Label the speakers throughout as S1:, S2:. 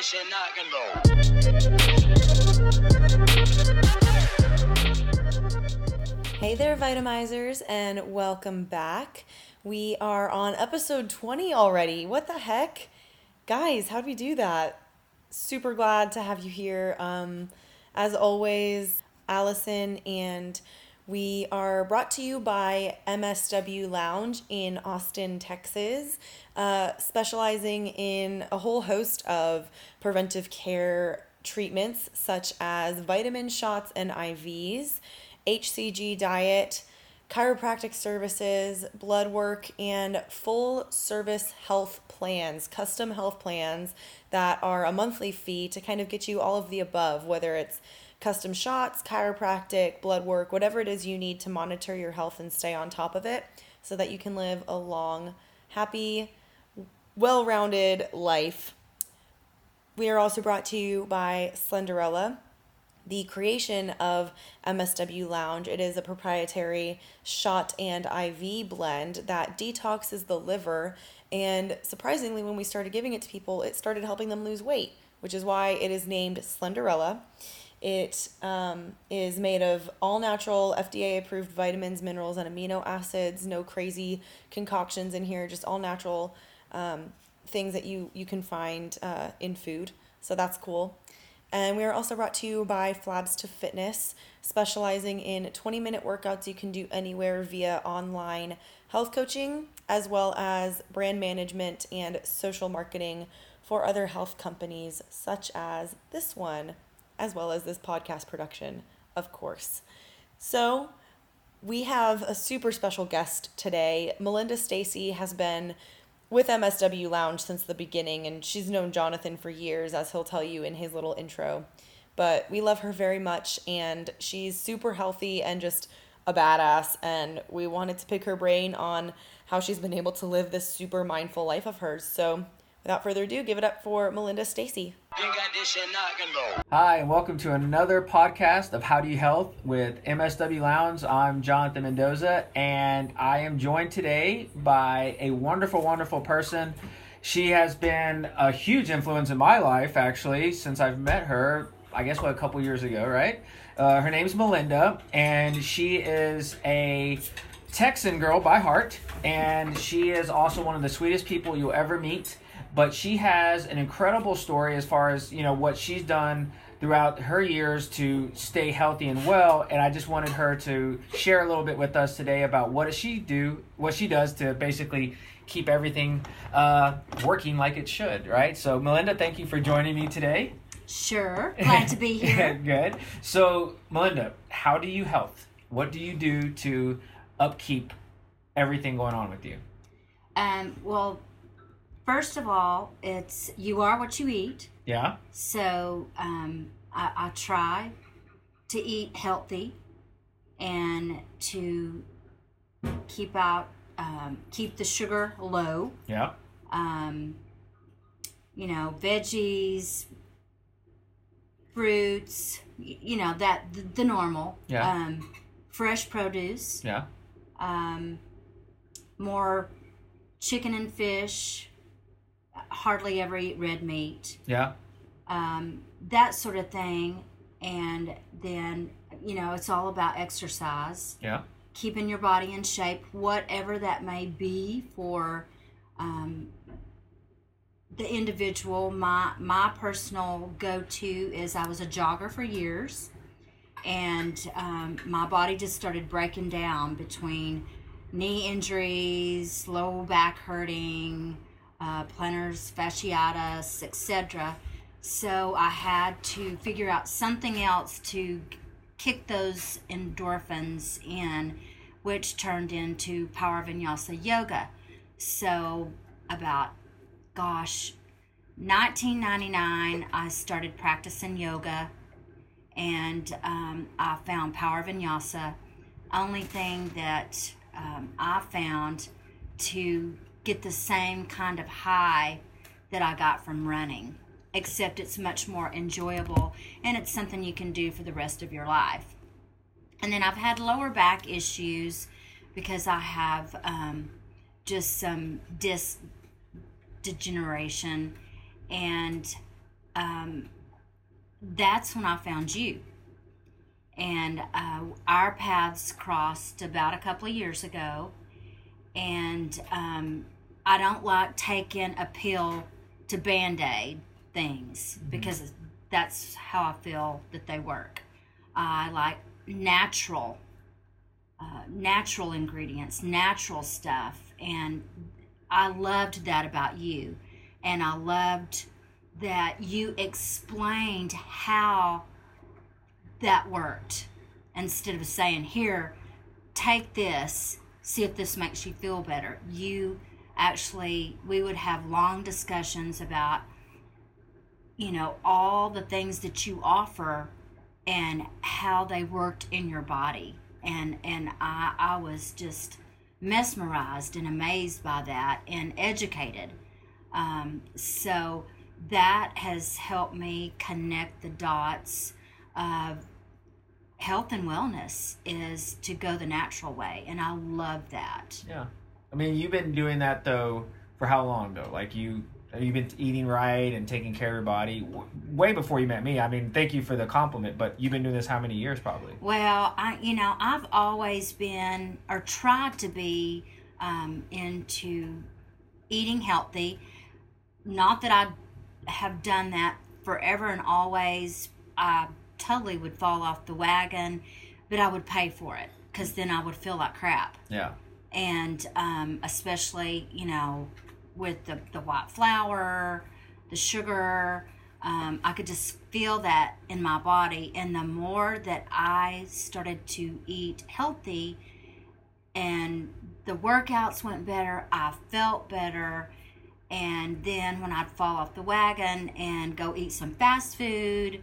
S1: Hey there, Vitamizers, and welcome back. We are on episode 20 already. What the heck? Guys, how'd we do that? Super glad to have you here. Um, as always, Allison, and we are brought to you by MSW Lounge in Austin, Texas, uh, specializing in a whole host of preventive care treatments such as vitamin shots and IVs, HCG diet, chiropractic services, blood work, and full service health plans, custom health plans that are a monthly fee to kind of get you all of the above, whether it's custom shots, chiropractic, blood work, whatever it is you need to monitor your health and stay on top of it so that you can live a long, happy, well rounded life. We are also brought to you by Slenderella the creation of MSW Lounge. It is a proprietary shot and IV blend that detoxes the liver. And surprisingly, when we started giving it to people, it started helping them lose weight, which is why it is named Slenderella. It um, is made of all natural, FDA approved vitamins, minerals, and amino acids. No crazy concoctions in here, just all natural um, things that you, you can find uh, in food. So that's cool. And we are also brought to you by Flabs to Fitness, specializing in 20 minute workouts you can do anywhere via online health coaching, as well as brand management and social marketing for other health companies, such as this one, as well as this podcast production, of course. So, we have a super special guest today. Melinda Stacy has been with MSW Lounge since the beginning, and she's known Jonathan for years, as he'll tell you in his little intro. But we love her very much, and she's super healthy and just a badass. And we wanted to pick her brain on how she's been able to live this super mindful life of hers. So without further ado, give it up for Melinda Stacy.
S2: Hi, and welcome to another podcast of How Do You Health with MSW Lounge. I'm Jonathan Mendoza, and I am joined today by a wonderful, wonderful person. She has been a huge influence in my life, actually, since I've met her. I guess what a couple years ago, right? Uh, her name's Melinda, and she is a Texan girl by heart, and she is also one of the sweetest people you'll ever meet but she has an incredible story as far as you know what she's done throughout her years to stay healthy and well. And i just wanted her to share a little bit with us today about what does she do what she does to basically keep everything uh, working like it should right? So melinda thank you for joining me today.
S3: Sure. Glad to be here.
S2: Good. So melinda how do you health? What do you do to upkeep everything going on with you?
S3: Um, well first of all, it's you are what you eat.
S2: Yeah.
S3: So um, I, I try to eat healthy and to keep out um, keep the sugar low.
S2: Yeah.
S3: Um, you know, veggies, fruits, you know that the, the normal.
S2: Yeah.
S3: Um, fresh produce.
S2: Yeah.
S3: Um, more chicken and fish hardly ever eat red meat.
S2: Yeah.
S3: Um, that sort of thing. And then, you know, it's all about exercise.
S2: Yeah.
S3: Keeping your body in shape, whatever that may be for um, the individual. My my personal go to is I was a jogger for years, and um, my body just started breaking down between knee injuries, low back hurting, uh, plantars fasciitis, etc. So I had to figure out something else to kick those endorphins in, which turned into Power Vinyasa Yoga. So about, gosh, 1999, I started practicing yoga, and um, I found Power Vinyasa. Only thing that um, I found to get the same kind of high that I got from running, except it's much more enjoyable and it's something you can do for the rest of your life. And then I've had lower back issues because I have um, just some disc degeneration and um, that's when I found you. And uh, our paths crossed about a couple of years ago. And um, I don't like taking a pill to band aid things mm-hmm. because that's how I feel that they work. I like natural, uh, natural ingredients, natural stuff. And I loved that about you. And I loved that you explained how that worked instead of saying, Here, take this, see if this makes you feel better. You actually, we would have long discussions about, you know, all the things that you offer and how they worked in your body. And, and I, I was just mesmerized and amazed by that and educated. Um, so that has helped me connect the dots of health and wellness is to go the natural way. And I love that.
S2: Yeah. I mean, you've been doing that though for how long though? Like you you've been eating right and taking care of your body way before you met me. I mean, thank you for the compliment, but you've been doing this how many years probably?
S3: Well, I you know, I've always been or tried to be um, into eating healthy. Not that I have done that forever and always. I totally would fall off the wagon, but I would pay for it because then I would feel like crap.
S2: Yeah.
S3: And um, especially, you know, with the, the white flour, the sugar. Um, I could just feel that in my body. And the more that I started to eat healthy and the workouts went better, I felt better. And then when I'd fall off the wagon and go eat some fast food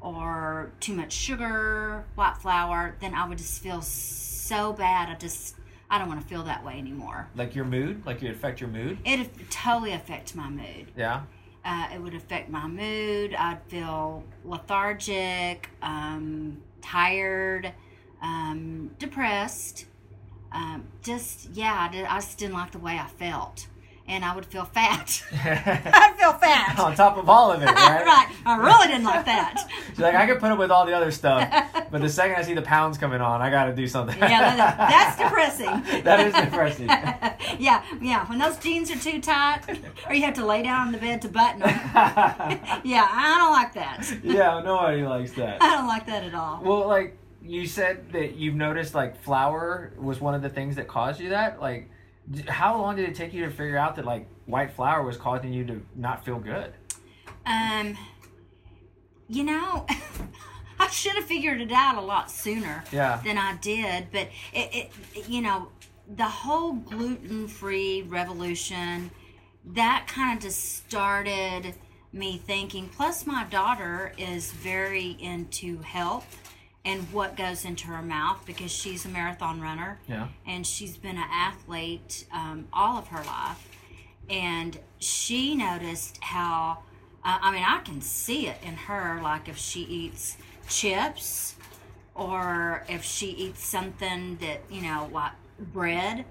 S3: or too much sugar, white flour, then I would just feel so bad. I just I don't want to feel that way anymore.
S2: Like your mood? Like it affect your mood?
S3: It totally affects my mood.
S2: Yeah.
S3: Uh, it would affect my mood. I'd feel lethargic, um, tired, um, depressed. Um, just yeah, I just didn't like the way I felt and I would feel fat. I'd feel fat.
S2: On top of all of it, right?
S3: right. I really didn't like that.
S2: She's like, I could put up with all the other stuff, but the second I see the pounds coming on, I got to do something.
S3: yeah, that, that's depressing.
S2: that is depressing.
S3: yeah, yeah. When those jeans are too tight, or you have to lay down on the bed to button them. yeah, I don't like that.
S2: yeah, nobody likes that.
S3: I don't like that at all.
S2: Well, like you said that you've noticed, like flour was one of the things that caused you that, like how long did it take you to figure out that like white flour was causing you to not feel good?
S3: Um, you know, I should have figured it out a lot sooner
S2: yeah.
S3: than I did. But it, it you know, the whole gluten free revolution that kind of just started me thinking. Plus, my daughter is very into health and what goes into her mouth because she's a marathon runner.
S2: Yeah.
S3: And she's been an athlete um, all of her life. And she noticed how, uh, I mean, I can see it in her, like if she eats chips or if she eats something that, you know, like bread,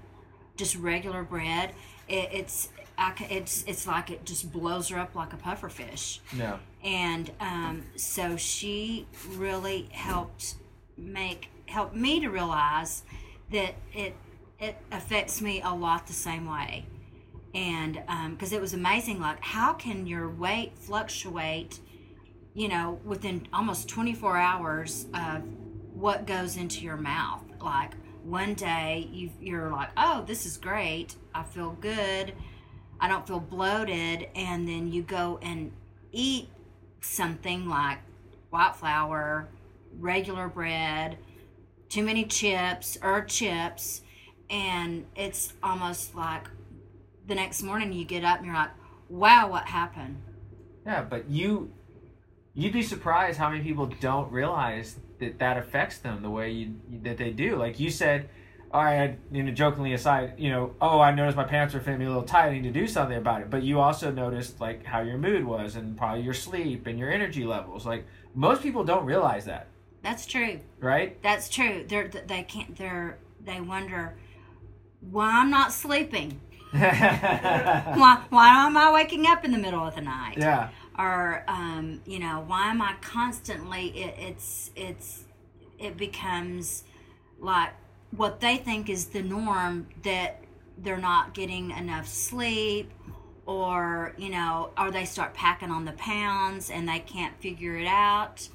S3: just regular bread, it, it's I, it's it's like it just blows her up like a puffer fish.
S2: Yeah.
S3: And um, so she really helped make help me to realize that it it affects me a lot the same way. And because um, it was amazing, like how can your weight fluctuate, you know, within almost 24 hours of what goes into your mouth? Like one day you you're like, oh, this is great. I feel good I don't feel bloated, and then you go and eat something like white flour, regular bread, too many chips or chips, and it's almost like the next morning you get up and you're like, wow, what happened?
S2: Yeah, but you you'd be surprised how many people don't realize that that affects them the way you, that they do. Like you said, I had, you know, jokingly aside, you know, oh, I noticed my pants are fitting me a little tight. I need to do something about it. But you also noticed like how your mood was and probably your sleep and your energy levels. Like most people don't realize that.
S3: That's true.
S2: Right.
S3: That's true. They're they can't. They're they wonder why I'm not sleeping. why why am I waking up in the middle of the night?
S2: Yeah.
S3: or um, you know why am i constantly it, it's it's it becomes like what they think is the norm that they're not getting enough sleep or you know or they start packing on the pounds and they can't figure it out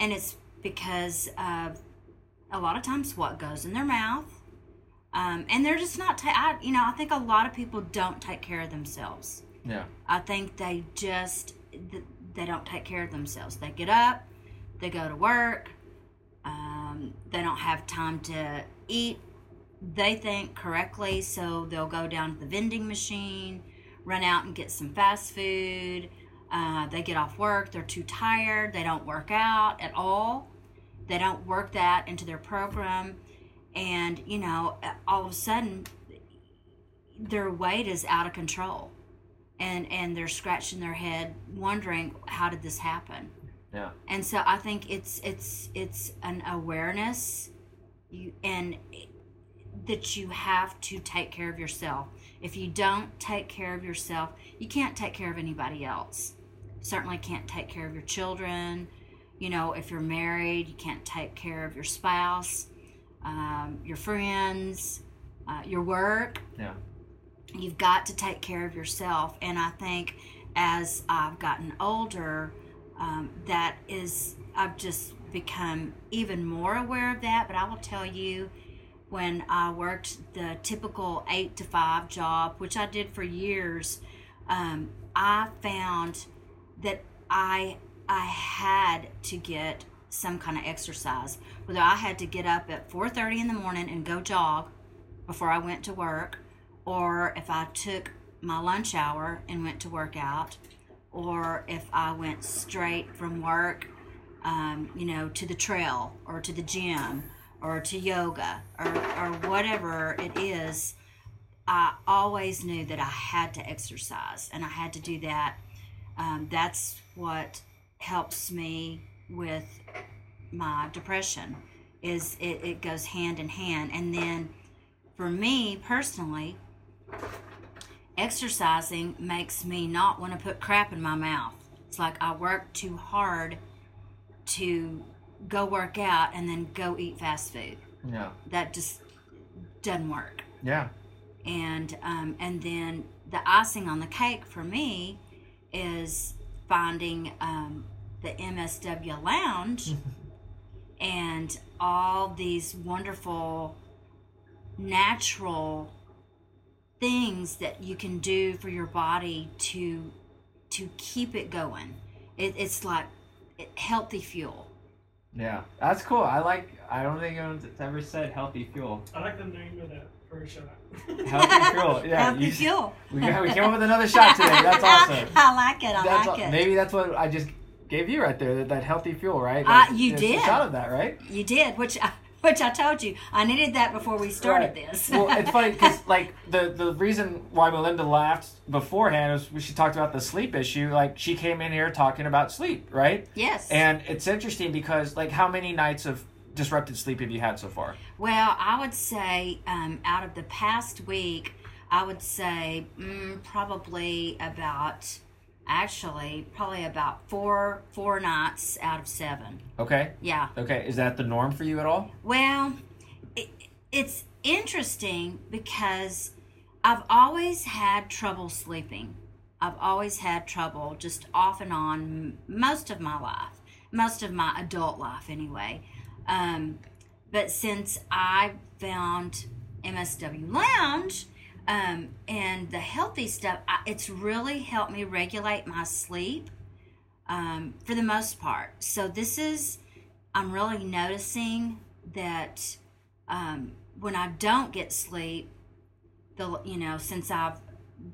S3: and it's because of a lot of times what goes in their mouth um, and they're just not ta- I, you know i think a lot of people don't take care of themselves
S2: Yeah.
S3: I think they just they don't take care of themselves. They get up, they go to work, um, they don't have time to eat. They think correctly, so they'll go down to the vending machine, run out and get some fast food. Uh, they get off work, they're too tired, they don't work out at all. They don't work that into their program, and you know, all of a sudden, their weight is out of control and and they're scratching their head wondering how did this happen
S2: Yeah.
S3: and so i think it's it's it's an awareness you and that you have to take care of yourself. If you don't take care of yourself you can't take care of anybody else. Certainly can't take care of your children. You know if you're married you can't take care of your spouse um, your friends uh, your work.
S2: Yeah.
S3: you've got to take care of yourself. And i think as i've gotten older um, that is i've just become even more aware of that but i will tell you when i worked the typical eight to five job which i did for years um, i found that i i had to get some kind of exercise. Whether i had to get up at 4.30 in the morning and go jog before i went to work or if I took my lunch hour and went to work out, or if I went straight from work, um, you know, to the trail or to the gym or to yoga or, or whatever it is, I always knew that I had to exercise and I had to do that. Um, that's what helps me with my depression is it, it goes hand in hand and then for me personally exercising makes me not want to put crap in my mouth. It's like I work too hard to go work out and then go eat fast food.
S2: Yeah.
S3: That just doesn't work.
S2: Yeah.
S3: And um, and then the icing on the cake for me is finding um, the MSW Lounge and all these wonderful natural things that you can do for your body to to keep it going. It, it's like healthy fuel.
S2: Yeah. That's cool. I like. I don't think anyone's ever said healthy fuel.
S4: I like the name of that first shot.
S2: Healthy fuel. Yeah.
S3: healthy
S2: you-
S3: fuel.
S2: We, we came up with another shot today. That's awesome.
S3: I like it. I
S2: That's
S3: like
S2: aw-
S3: it.
S2: Maybe that's what I just gave you right there. That, that healthy fuel, right?
S3: Uh, you did.
S2: A shot of that, right?
S3: You did, which I, which I told you I needed that before we started
S2: Right.
S3: this.
S2: well, it's funny because like the the reason why Melinda laughed beforehand is when she talked about the sleep issue. Like she came in here talking about sleep, right?
S3: yes.
S2: And it's interesting because like how many nights of disrupted sleep have you had so far?
S3: Well, I would say um, out of the past week, I would say mm, probably about actually probably about four four nights out of seven.
S2: Okay.
S3: Yeah.
S2: Okay. Is that the norm for you at all?
S3: Well, it, it's interesting because I've always had trouble sleeping. I've always had trouble just off and on most of my life, most of my adult life anyway. Um, but since I found MSW Lounge um, and the healthy stuff, I, it's really helped me regulate my sleep um, for the most part. So this is, I'm really noticing that um, when I don't get sleep, the you know since I've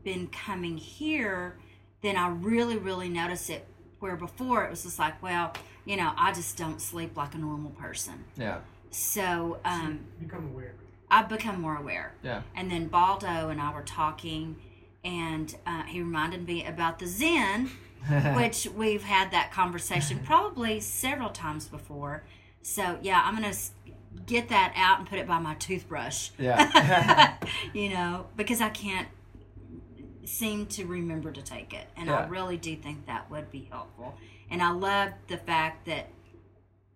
S3: been coming here, then I really really notice it. Where before it was just like, well, you know, I just don't sleep like a normal person.
S2: Yeah.
S3: So um,
S4: Become aware.
S3: I've become more aware.
S2: Yeah.
S3: And then Baldo and I were talking, and uh, he reminded me about the Zen, which we've had that conversation probably several times before. So yeah, I'm gonna get that out and put it by my toothbrush.
S2: Yeah.
S3: you know, because I can't seem to remember to take it. And
S2: Yeah.
S3: I really do think that would be helpful. And I love the fact that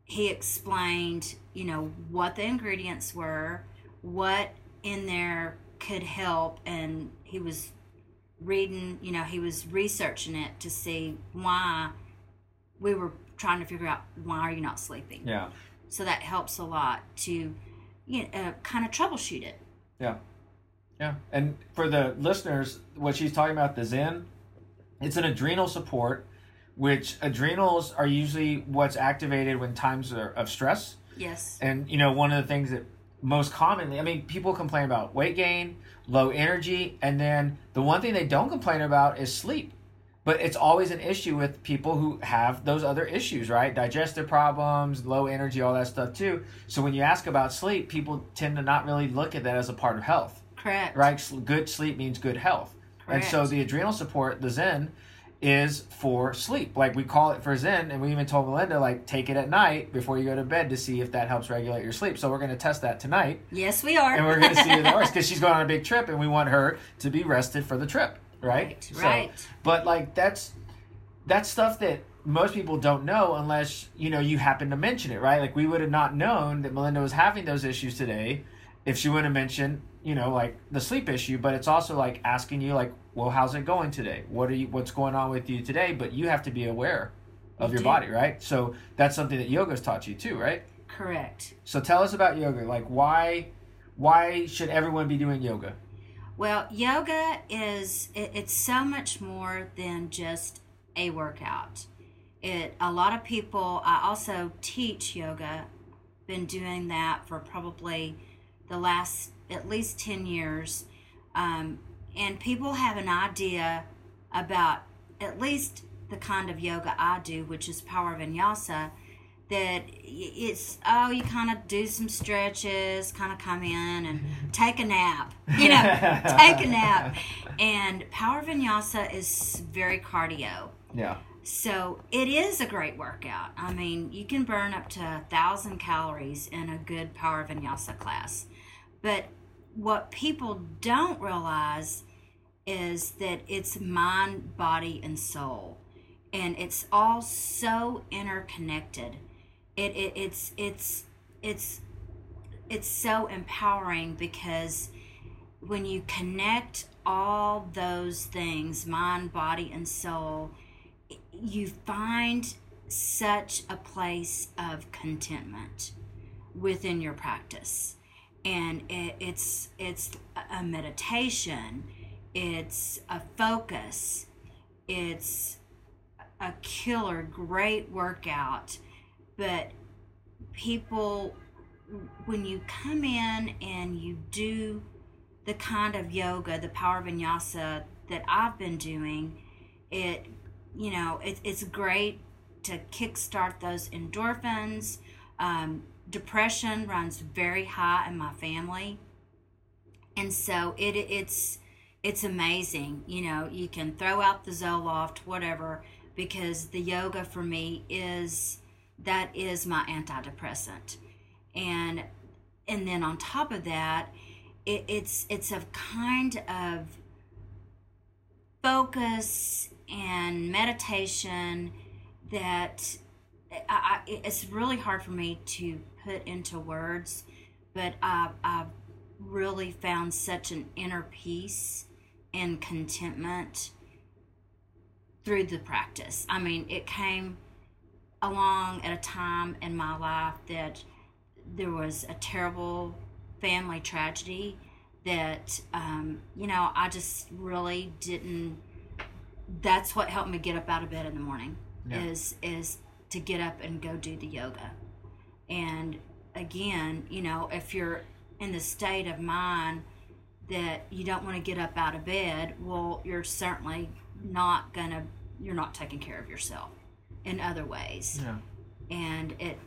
S3: he explained, you know, what the ingredients were, what in there could help, and he was reading, you know, he was researching it to see why we were trying to figure out why are you not sleeping.
S2: Yeah.
S3: So that helps a lot to, you know, uh, kind of troubleshoot it.
S2: Yeah. Yeah. And for the listeners, what she's talking about, the Zen, it's an adrenal support, which adrenals are usually what's activated when times are of stress.
S3: Yes.
S2: And, you know, one of the things that most commonly, I mean, people complain about weight gain, low energy, and then the one thing they don't complain about is sleep. But it's always an issue with people who have those other issues, right? Digestive problems, low energy, all that stuff too. So when you ask about sleep, people tend to not really look at that as a part of health
S3: Correct.
S2: right? Good sleep means good health. Correct. And so the adrenal support, the Zen, is for sleep. Like we call it for Zen, and we even told Melinda, like, take it at night before you go to bed to see if that helps regulate your sleep. So we're going to test that tonight,
S3: Yes, we are.
S2: and we're going to see if that works because she's going on a big trip, and we want her to be rested for the trip, right?
S3: Right,
S2: So-
S3: right.
S2: But like that's that's stuff that most people don't know unless you know you happen to mention it, right? Like we would have not known that Melinda was having those issues today if she wouldn't have mentioned, you know, like the sleep issue. But it's also like asking you, like, well, how's it going today? What are you? What's going on with you today? But you have to be aware of
S3: You
S2: your
S3: do.
S2: body, right? So that's something that yoga's taught you too, right?
S3: Correct.
S2: So tell us about yoga. Like, why why should everyone be doing yoga?
S3: Well, yoga is it, it's so much more than just a workout. It a lot of people. I also teach yoga. Been doing that for probably the last at least ten years, um, and people have an idea about at least the kind of yoga I do, which is power vinyasa. That it's oh you kind of do some stretches, kind of come in and take a nap, you know, take a nap. And power vinyasa is very cardio.
S2: Yeah.
S3: So it is a great workout. I mean, you can burn up to a thousand calories in a good power vinyasa class. But what people don't realize is that it's mind, body, and soul. And it's all so interconnected. It, it it's it's it's it's so empowering because when you connect all those things mind body and soul you find such a place of contentment within your practice and it, it's it's a meditation it's a focus. It's a killer great workout. But people when you come in and you do the kind of yoga the power vinyasa that i've been doing it you know it, it's great to kickstart those endorphins. Um, depression runs very high in my family. And so it it's it's amazing you know you can throw out the zoloft whatever because the yoga for me is that is my antidepressant. And and then on top of that it, it's it's a kind of focus and meditation that I, I, it's really hard for me to put into words but I, I've really found such an inner peace and contentment through the practice i mean it came along at a time in my life that there was a terrible family tragedy that um, you know i just really didn't that's what helped me get up out of bed in the morning
S2: Yeah.
S3: is is to get up and go do the yoga and again you know if you're in the state of mind that you don't want to get up out of bed well you're certainly not gonna you're not taking care of yourself in other ways
S2: Yeah.
S3: and it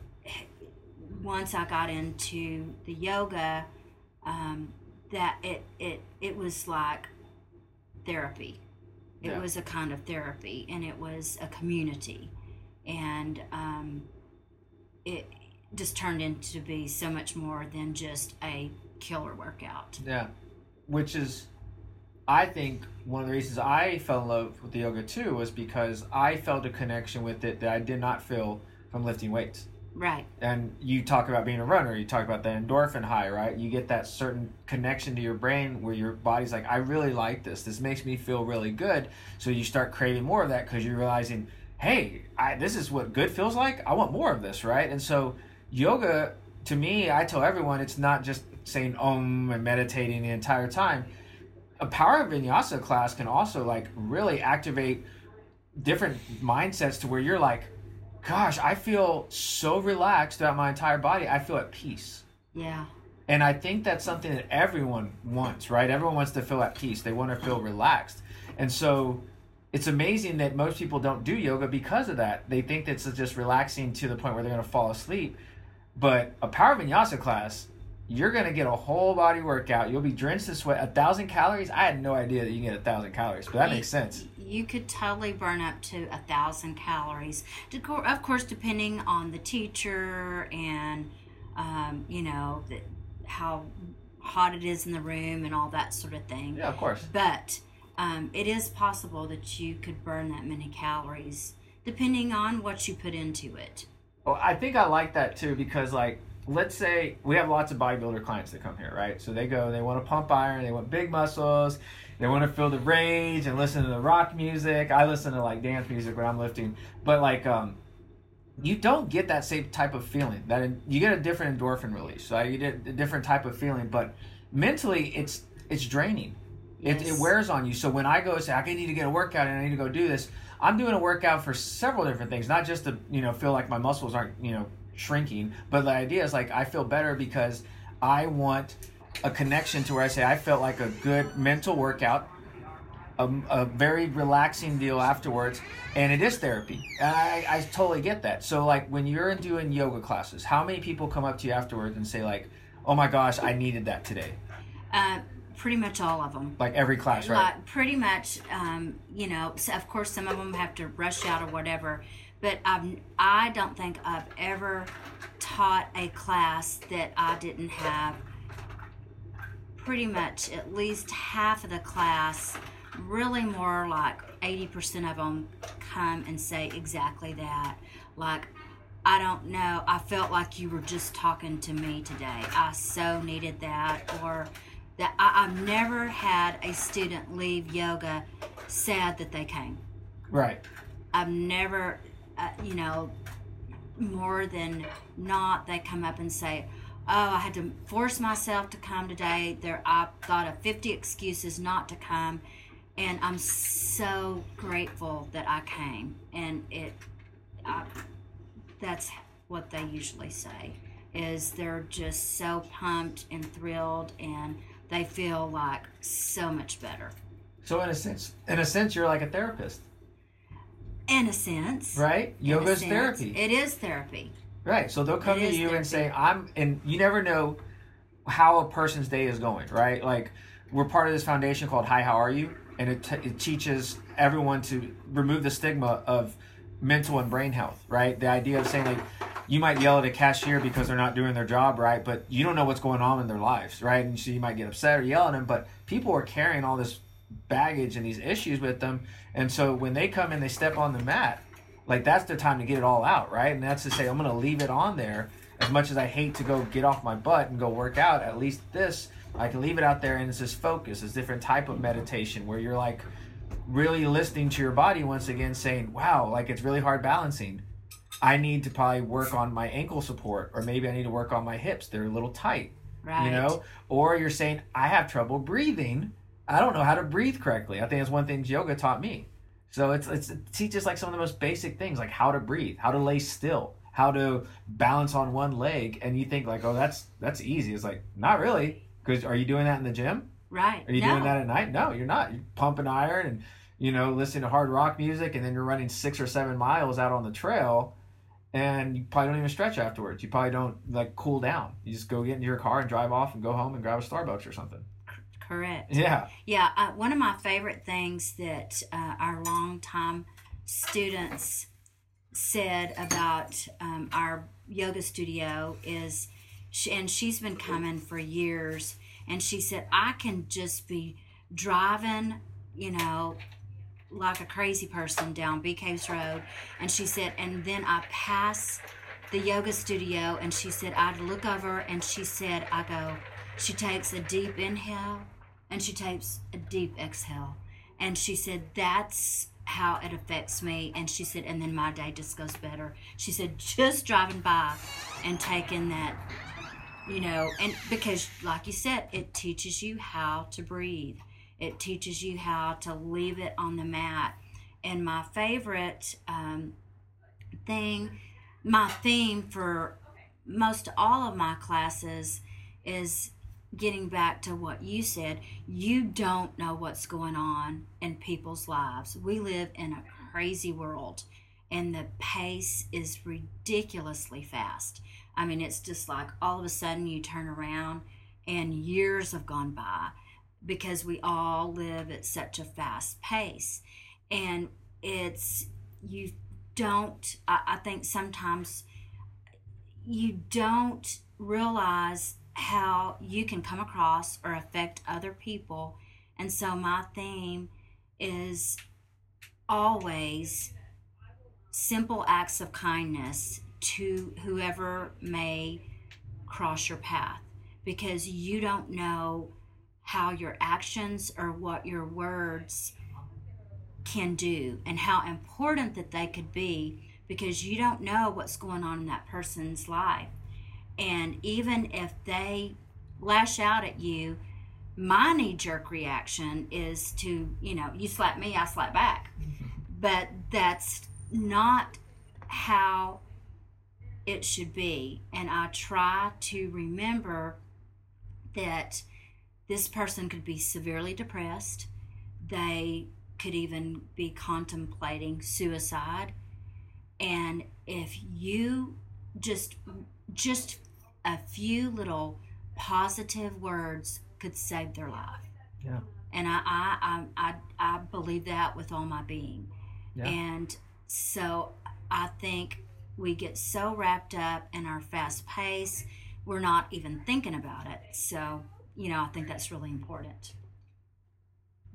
S3: once I got into the yoga, um, that it it it was like therapy. It
S2: Yeah.
S3: was a kind of therapy, and it was a community, and um, it just turned into be so much more than just a killer workout.
S2: Yeah, which is I think one of the reasons I fell in love with the yoga too was because I felt a connection with it that I did not feel from lifting weights.
S3: Right.
S2: And you talk about being a runner, you talk about the endorphin high, right? You get that certain connection to your brain where your body's like, I really like this. This makes me feel really good. So you start craving more of that because you're realizing, hey, I, this is what good feels like. I want more of this, right? And so yoga, to me, I tell everyone, it's not just saying om and meditating the entire time. A power vinyasa class can also like really activate different mindsets to where you're like, gosh, I feel so relaxed throughout my entire body. I feel at peace.
S3: Yeah.
S2: And I think that's something that everyone wants, right? Everyone wants to feel at peace. They want to feel relaxed. And so it's amazing that most people don't do yoga because of that. They think it's just relaxing to the point where they're going to fall asleep. But a power vinyasa class, you're going to get a whole body workout. You'll be drenched in sweat. A thousand calories? I had no idea that you can get a thousand calories, but that
S3: You-
S2: makes sense.
S3: You could totally burn up to a thousand calories. Of course, depending on the teacher and, um, you know, the, how hot it is in the room and all that sort of thing.
S2: Yeah, of course.
S3: But um, it is possible that you could burn that many calories depending on what you put into it.
S2: Well, I think I like that too because, like, let's say we have lots of bodybuilder clients that come here, right? So they go, they want to pump iron, they want big muscles, they want to feel the rage and listen to the rock music. I listen to like dance music when I'm lifting, but like, um, you don't get that same type of feeling. That you get a different endorphin release, right? You get a different type of feeling, but mentally, it's it's draining. It, it wears on you. So when I go say I need to get a workout and I need to go do this, I'm doing a workout for several different things, not just to you know feel like my muscles aren't you know shrinking, but the idea is like I feel better because I want a connection to where I say I felt like a good mental workout, a, a very relaxing deal afterwards, and it is therapy. And I, I totally get that. So like when you're doing yoga classes, how many people come up to you afterwards and say like, "Oh my gosh, I needed that today"?
S3: Uh, pretty much all of them.
S2: Like every class, right?
S3: Like pretty much, um, you know. Of course, some of them have to rush out or whatever. But I've, I don't think I've ever taught a class that I didn't have pretty much at least half of the class, really more like 80% of them come and say exactly that. Like, I don't know, I felt like you were just talking to me today. I so needed that. Or that I, I've never had a student leave yoga sad that they came.
S2: Right.
S3: I've never, uh, you know, more than not, they come up and say, "Oh, I had to force myself to come today. There, I thought of fifty excuses not to come, and I'm so grateful that I came." And it, I, that's what they usually say, is they're just so pumped and thrilled, and they feel like so much better.
S2: So in a sense, in a sense, you're like a therapist,
S3: In a sense,
S2: right? Yoga is therapy.
S3: It is therapy.
S2: Right. So they'll come
S3: It
S2: to you and say. I'm, and you never know how a person's day is going, right? Like, we're part of this foundation called Hi, How Are You? And it, t- it teaches everyone to remove the stigma of mental and brain health, right? The idea of saying, like, you might yell at a cashier because they're not doing their job right, but you don't know what's going on in their lives, right? And so you might get upset or yell at them, but people are carrying all this baggage and these issues with them. And so when they come in, they step on the mat, like that's the time to get it all out, right? And that's to say, I'm going to leave it on there. As much as I hate to go get off my butt and go work out, at least this, I can leave it out there and it's this focus, this different type of meditation where you're like really listening to your body once again, saying, wow, like it's really hard balancing. I need to probably work on my ankle support, or maybe I need to work on my hips. They're a little tight
S3: Right.
S2: you know or you're saying i have trouble breathing i don't know how to breathe correctly i think that's one thing yoga taught me so it's, it's it teaches like some of the most basic things like how to breathe how to lay still how to balance on one leg and you think like oh that's that's easy it's like not really because are you doing that in the gym
S3: Right.
S2: are you
S3: no.
S2: doing that at night no you're not you're pumping iron and you know listening to hard rock music and then you're running six or seven miles out on the trail and you probably don't even stretch afterwards. You probably don't like cool down. You just go get into your car and drive off and go home and grab a Starbucks or something.
S3: Correct.
S2: Yeah.
S3: Yeah, uh, one of my favorite things that uh, our longtime students said about um, our yoga studio is, she, and she's been coming for years, and she said, I can just be driving, you know, like a crazy person down Bee Caves Road. And she said, and then I pass the yoga studio, and she said, I'd look over, and she said, I go, she takes a deep inhale and she takes a deep exhale. And she said, that's how it affects me. And she said, and then my day just goes better. She said, just driving by and taking that, you know, and because, like you said, it teaches you how to breathe, it teaches you how to leave it on the mat. And my favorite um, thing, my theme for most all of my classes is getting back to what you said, you don't know what's going on in people's lives. We live in a crazy world and the pace is ridiculously fast. I mean, it's just like all of a sudden you turn around and years have gone by because we all live at such a fast pace. And it's, you don't, I, I think sometimes you don't realize how you can come across or affect other people. And so my theme is always simple acts of kindness to whoever may cross your path because you don't know how your actions or what your words can do and how important that they could be because you don't know what's going on in that person's life. And even if they lash out at you, my knee jerk reaction is to, you know, you slap me, I slap back. Mm-hmm. but that's not how it should be. And I try to remember that this person could be severely depressed. They could even be contemplating suicide. And if you just just a few little positive words could save their life.
S2: Yeah.
S3: And I, I, I, I, believe that with all my being. Yeah. And so I think we get so wrapped up in our fast pace, we're not even thinking about it. So, you know, I think that's really important.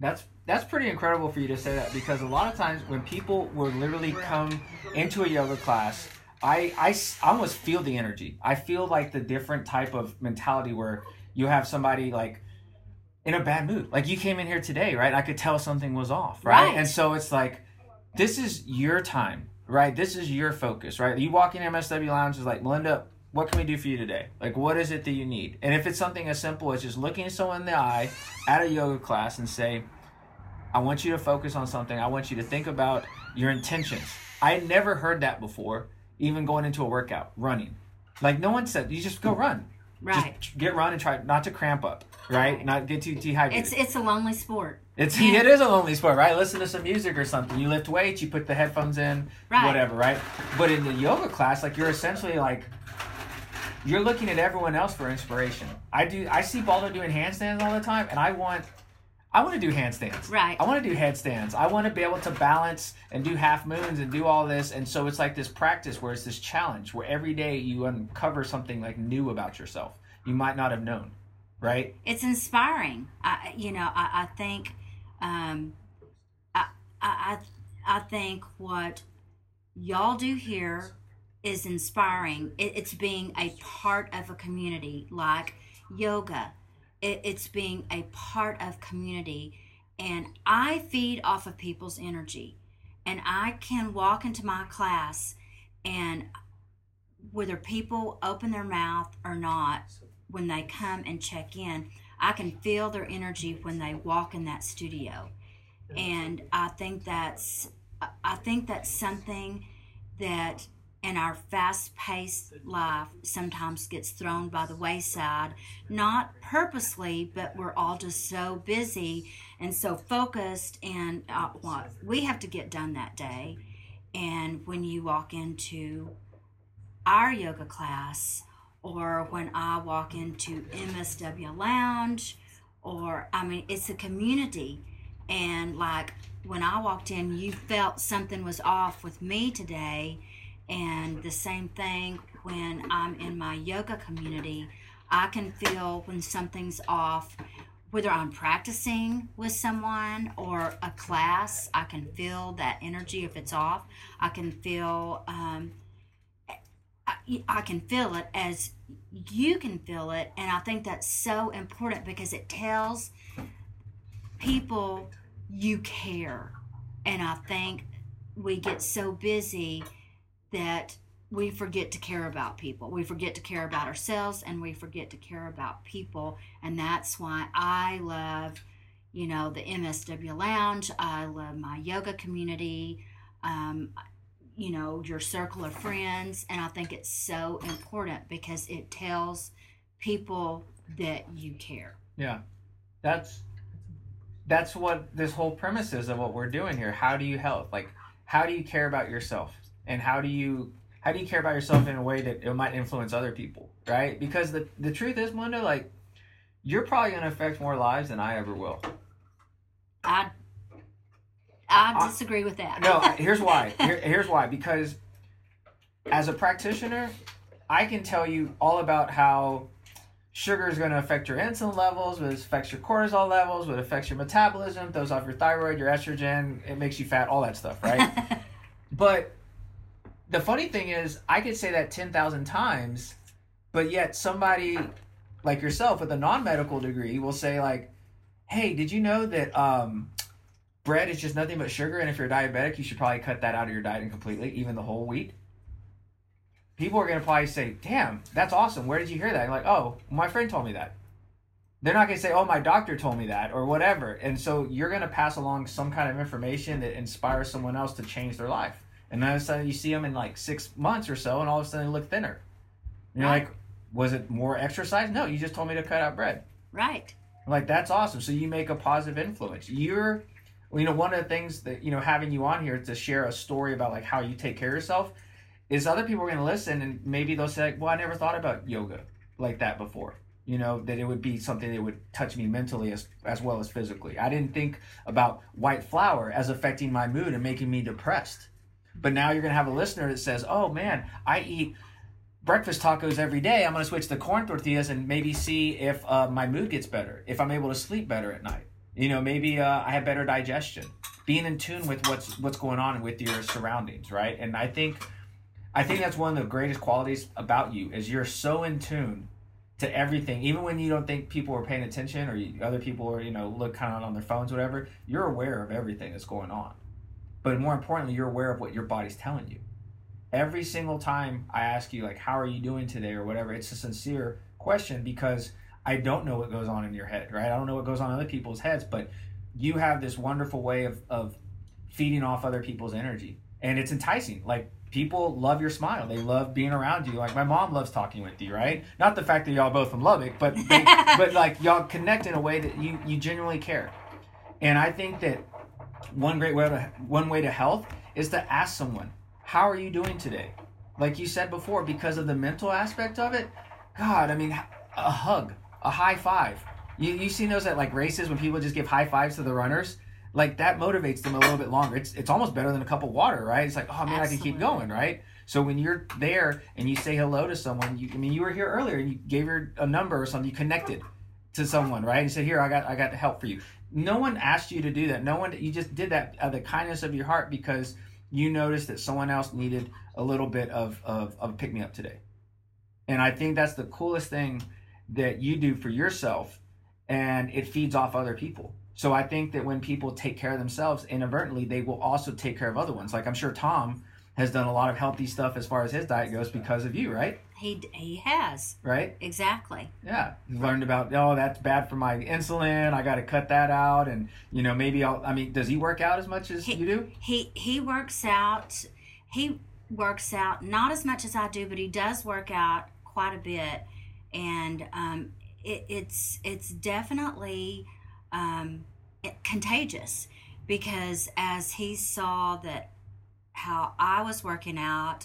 S2: That's that's pretty incredible for you to say that because a lot of times when people will literally come into a yoga class I, I, I almost feel the energy. I feel like the different type of mentality where you have somebody like in a bad mood. Like you came in here today, right? I could tell something was off, right? right. And so it's like, this is your time, right? This is your focus, right? You walk in MSW Lounge, is like, Melinda, what can we do for you today? Like, what is it that you need? And if it's something as simple as just looking someone in the eye at a yoga class and say, I want you to focus on something. I want you to think about your intentions. I never heard that before even going into a workout, running. Like no one said, you just go run.
S3: Right.
S2: Just get run and try not to cramp up. Right. right. Not get too dehydrated.
S3: It's it's a lonely sport.
S2: It's yeah. it is a lonely sport, right? Listen to some music or something. You lift weights, you put the headphones in, right. whatever, right? But in the yoga class, like you're essentially like you're looking at everyone else for inspiration. I do. I see Baldo doing handstands all the time, and I want I want to do handstands.
S3: Right.
S2: I want to do headstands. I want to be able to balance and do half moons and do all this. And so it's like this practice where it's this challenge where every day you uncover something like new about yourself you might not have known. Right.
S3: It's inspiring. I, you know, I, I think, um, I, I, I think what y'all do here is inspiring. It, it's being a part of a community like yoga it, it's being a part of community. And I feed off of people's energy. And I can walk into my class and whether people open their mouth or not, when they come and check in, I can feel their energy when they walk in that studio. And I think that's I think that's something that and our fast paced life sometimes gets thrown by the wayside, not purposely, but we're all just so busy and so focused and uh, what we have to get done that day. And when you walk into our yoga class, or when I walk into MSW Lounge, or I mean, it's a community. And like when I walked in, you felt something was off with me today and the same thing when I'm in my yoga community, I can feel when something's off whether I'm practicing with someone or a class, I can feel that energy if it's off. I can feel, um, I, I can feel it as you can feel it. And I think that's so important because it tells people you care. And I think we get so busy that we forget to care about people. We forget to care about ourselves and we forget to care about people. And that's why I love, you know, the MSW Lounge. I love my yoga community, um, you know, your circle of friends. And I think it's so important because it tells people that you care.
S2: Yeah. That's that's what this whole premise is of what we're doing here. How do you help? Like how do you care about yourself? And how do you how do you care about yourself in a way that it might influence other people, right? Because the the truth is, Melinda, like you're probably going to affect more lives than I ever will.
S3: I I disagree with that.
S2: no, here's why. Here, here's why. Because as a practitioner, I can tell you all about how sugar is going to affect your insulin levels, what affects your cortisol levels, what affects your metabolism, throws off your thyroid, your estrogen, it makes you fat, all that stuff, right? but the funny thing is, I could say that 10,000 times, but yet somebody like yourself with a non-medical degree will say like, "Hey, did you know that um, bread is just nothing but sugar and if you're diabetic, you should probably cut that out of your diet completely, even the whole wheat?" People are going to probably say, "Damn, that's awesome. Where did you hear that?" Like, "Oh, my friend told me that." They're not going to say, "Oh, my doctor told me that" or whatever. And so you're going to pass along some kind of information that inspires someone else to change their life. And then all of a sudden you see them in like six months or so, and all of a sudden they look thinner. And you're
S3: Right.
S2: like, was it more exercise? No, you just told me to cut out bread.
S3: Right.
S2: I'm like that's awesome. So you make a positive influence. You're, you know, one of the things that you know having you on here to share a story about like how you take care of yourself is other people are going to listen and maybe they'll say, well, I never thought about yoga like that before. You know that it would be something that would touch me mentally as as well as physically. I didn't think about white flour as affecting my mood and making me depressed. But now you're going to have a listener that says, "Oh man, I eat breakfast tacos every day. I'm going to switch to corn tortillas and maybe see if uh, my mood gets better, if I'm able to sleep better at night. You know, maybe uh, I have better digestion. Being in tune with what's what's going on with your surroundings, right? And I think I think that's one of the greatest qualities about you is you're so in tune to everything, even when you don't think people are paying attention or you, other people are, you know, look kind of on their phones, whatever. You're aware of everything that's going on, but more importantly, you're aware of what your body's telling you every single time I ask you like how are you doing today or whatever, it's a sincere question because I don't know what goes on in your head, right? I don't know what goes on in other people's heads, but you have this wonderful way of of feeding off other people's energy. And it's enticing. Like people love your smile. They love being around you. Like my mom loves talking with you, right? Not the fact that y'all both from Lubbock, but they, but like y'all connect in a way that you you genuinely care. And I think that one great way to one way to health is to ask someone, "How are you doing today?" Like you said before, because of the mental aspect of it. God, I mean, a hug, a high five. You you seen those at like races when people just give high fives to the runners? Like that motivates them a little bit longer. It's it's almost better than a cup of water, right? It's like, oh man, I can keep going, right? So when you're there and you say hello to someone, you I mean you were here earlier and you gave her a number or something, you connected to someone, right? And said, "Here, I got I got the help for you." No one asked you to do that. No one. You just did that out of the kindness of your heart because you noticed that someone else needed a little bit of of, of pick me up today. And I think that's the coolest thing that you do for yourself, and it feeds off other people. So I think that when people take care of themselves inadvertently, they will also take care of other ones. Like I'm sure Tom has done a lot of healthy stuff as far as his diet goes because of you, right?
S3: He he has
S2: Right?
S3: exactly.
S2: Yeah, learned about oh that's bad for my insulin. I got to cut that out, and you know maybe I'll. I mean, does he work out as much as
S3: He-
S2: you do?
S3: He he works out. He works out not as much as I do, but he does work out quite a bit, and um, it, it's it's definitely um, it- contagious because as he saw that how I was working out,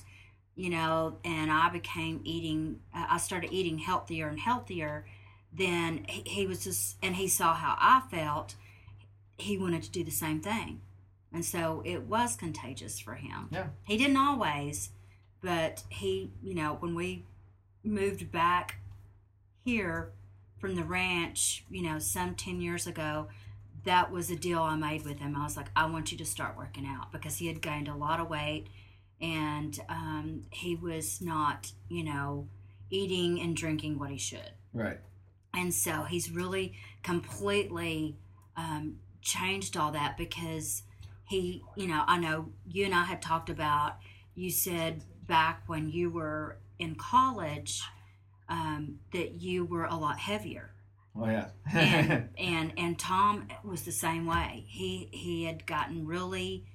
S3: you know, and I became eating, uh, I started eating healthier and healthier. Then he, he was just, and he saw how I felt. He wanted to do the same thing. And so it was contagious for him.
S2: Yeah.
S3: He didn't always, but he, you know, when we moved back here, from the ranch, you know, some 10 years ago, that was a deal I made with him. I was like, I want you to start working out because he had gained a lot of weight and um, he was not, you know, eating and drinking what he should.
S2: Right.
S3: And so he's really completely um, changed all that because he, you know, I know you and I had talked about, you said back when you were in college um, that you were a lot heavier.
S2: Oh yeah.
S3: and, and and Tom was the same way. He he had gotten really,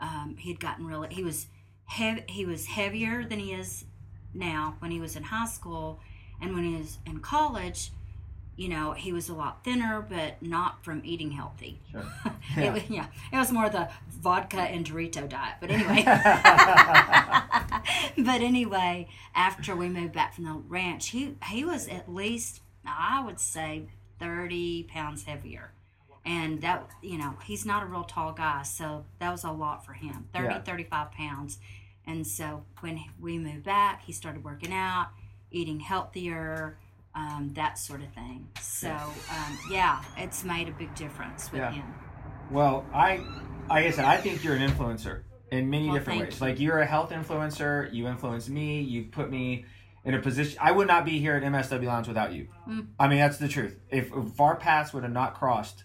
S3: um, he had gotten really. He was He was heavier than he is now when he was in high school, and when he was in college, you know, he was a lot thinner, but not from eating healthy.
S2: Sure.
S3: it
S2: Yeah.
S3: was, yeah, it was more the vodka and Dorito diet. But anyway, but anyway, after we moved back from the ranch, he he was at least I would say thirty pounds heavier. And that, you know, he's not a real tall guy, so that was a lot for him 30,
S2: Yeah.
S3: 35 pounds. And so when we moved back, he started working out, eating healthier, um, that sort of thing. So, um, yeah, it's made a big difference with
S2: Yeah.
S3: him.
S2: Well, I, like I said, I think you're an influencer in many
S3: Well,
S2: different ways.
S3: you.
S2: Like you're a health influencer. You influence me. You put me in a position. I would not be here at MSW Lounge without you.
S3: Mm.
S2: I mean, that's the truth. If, if our paths would have not crossed,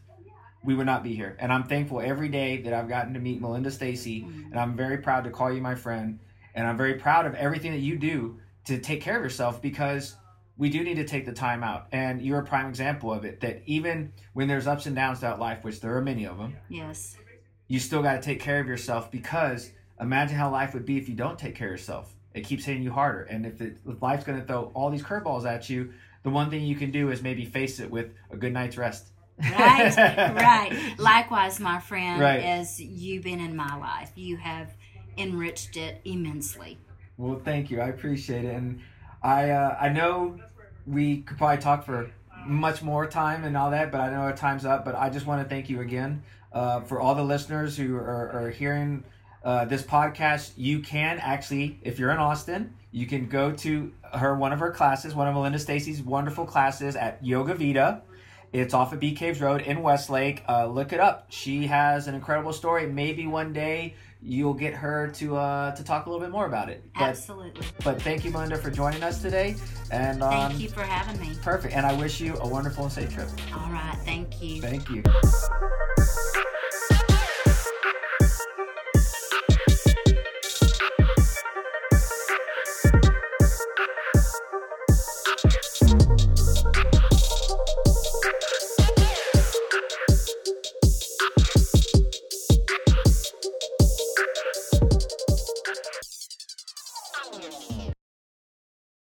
S2: we would not be here. And I'm thankful every day that I've gotten to meet Melinda Stacy,
S3: Mm.
S2: and I'm very proud to call you my friend. And I'm very proud of everything that you do to take care of yourself because we do need to take the time out. And you're a prime example of it. That even when there's ups and downs throughout life, which there are many of them,
S3: Yes.
S2: you still got to take care of yourself because imagine how life would be if you don't take care of yourself. It keeps hitting you harder. And if, it, if life's going to throw all these curveballs at you, the one thing you can do is maybe face it with a good night's rest.
S3: Right, right. Likewise, my friend,
S2: Right.
S3: as you've been in my life, you have enriched it immensely.
S2: Well, thank you. I appreciate it. And I uh, I know we could probably talk for much more time and all that, but I know our time's up. But I just want to thank you again uh, for all the listeners who are, are hearing uh, this podcast. You can actually, if you're in Austin, you can go to her one of her classes, one of Melinda Stacy's wonderful classes at Yoga Vita. It's off of Bee Caves Road in Westlake. Uh, look it up. She has an incredible story. Maybe one day you'll get her to uh, to talk a little bit more about it. But
S3: Absolutely.
S2: but thank you, Melinda, for joining us today. And um,
S3: Thank you for having me.
S2: perfect. And I wish you a wonderful and safe trip.
S3: All right. Thank you.
S2: Thank you.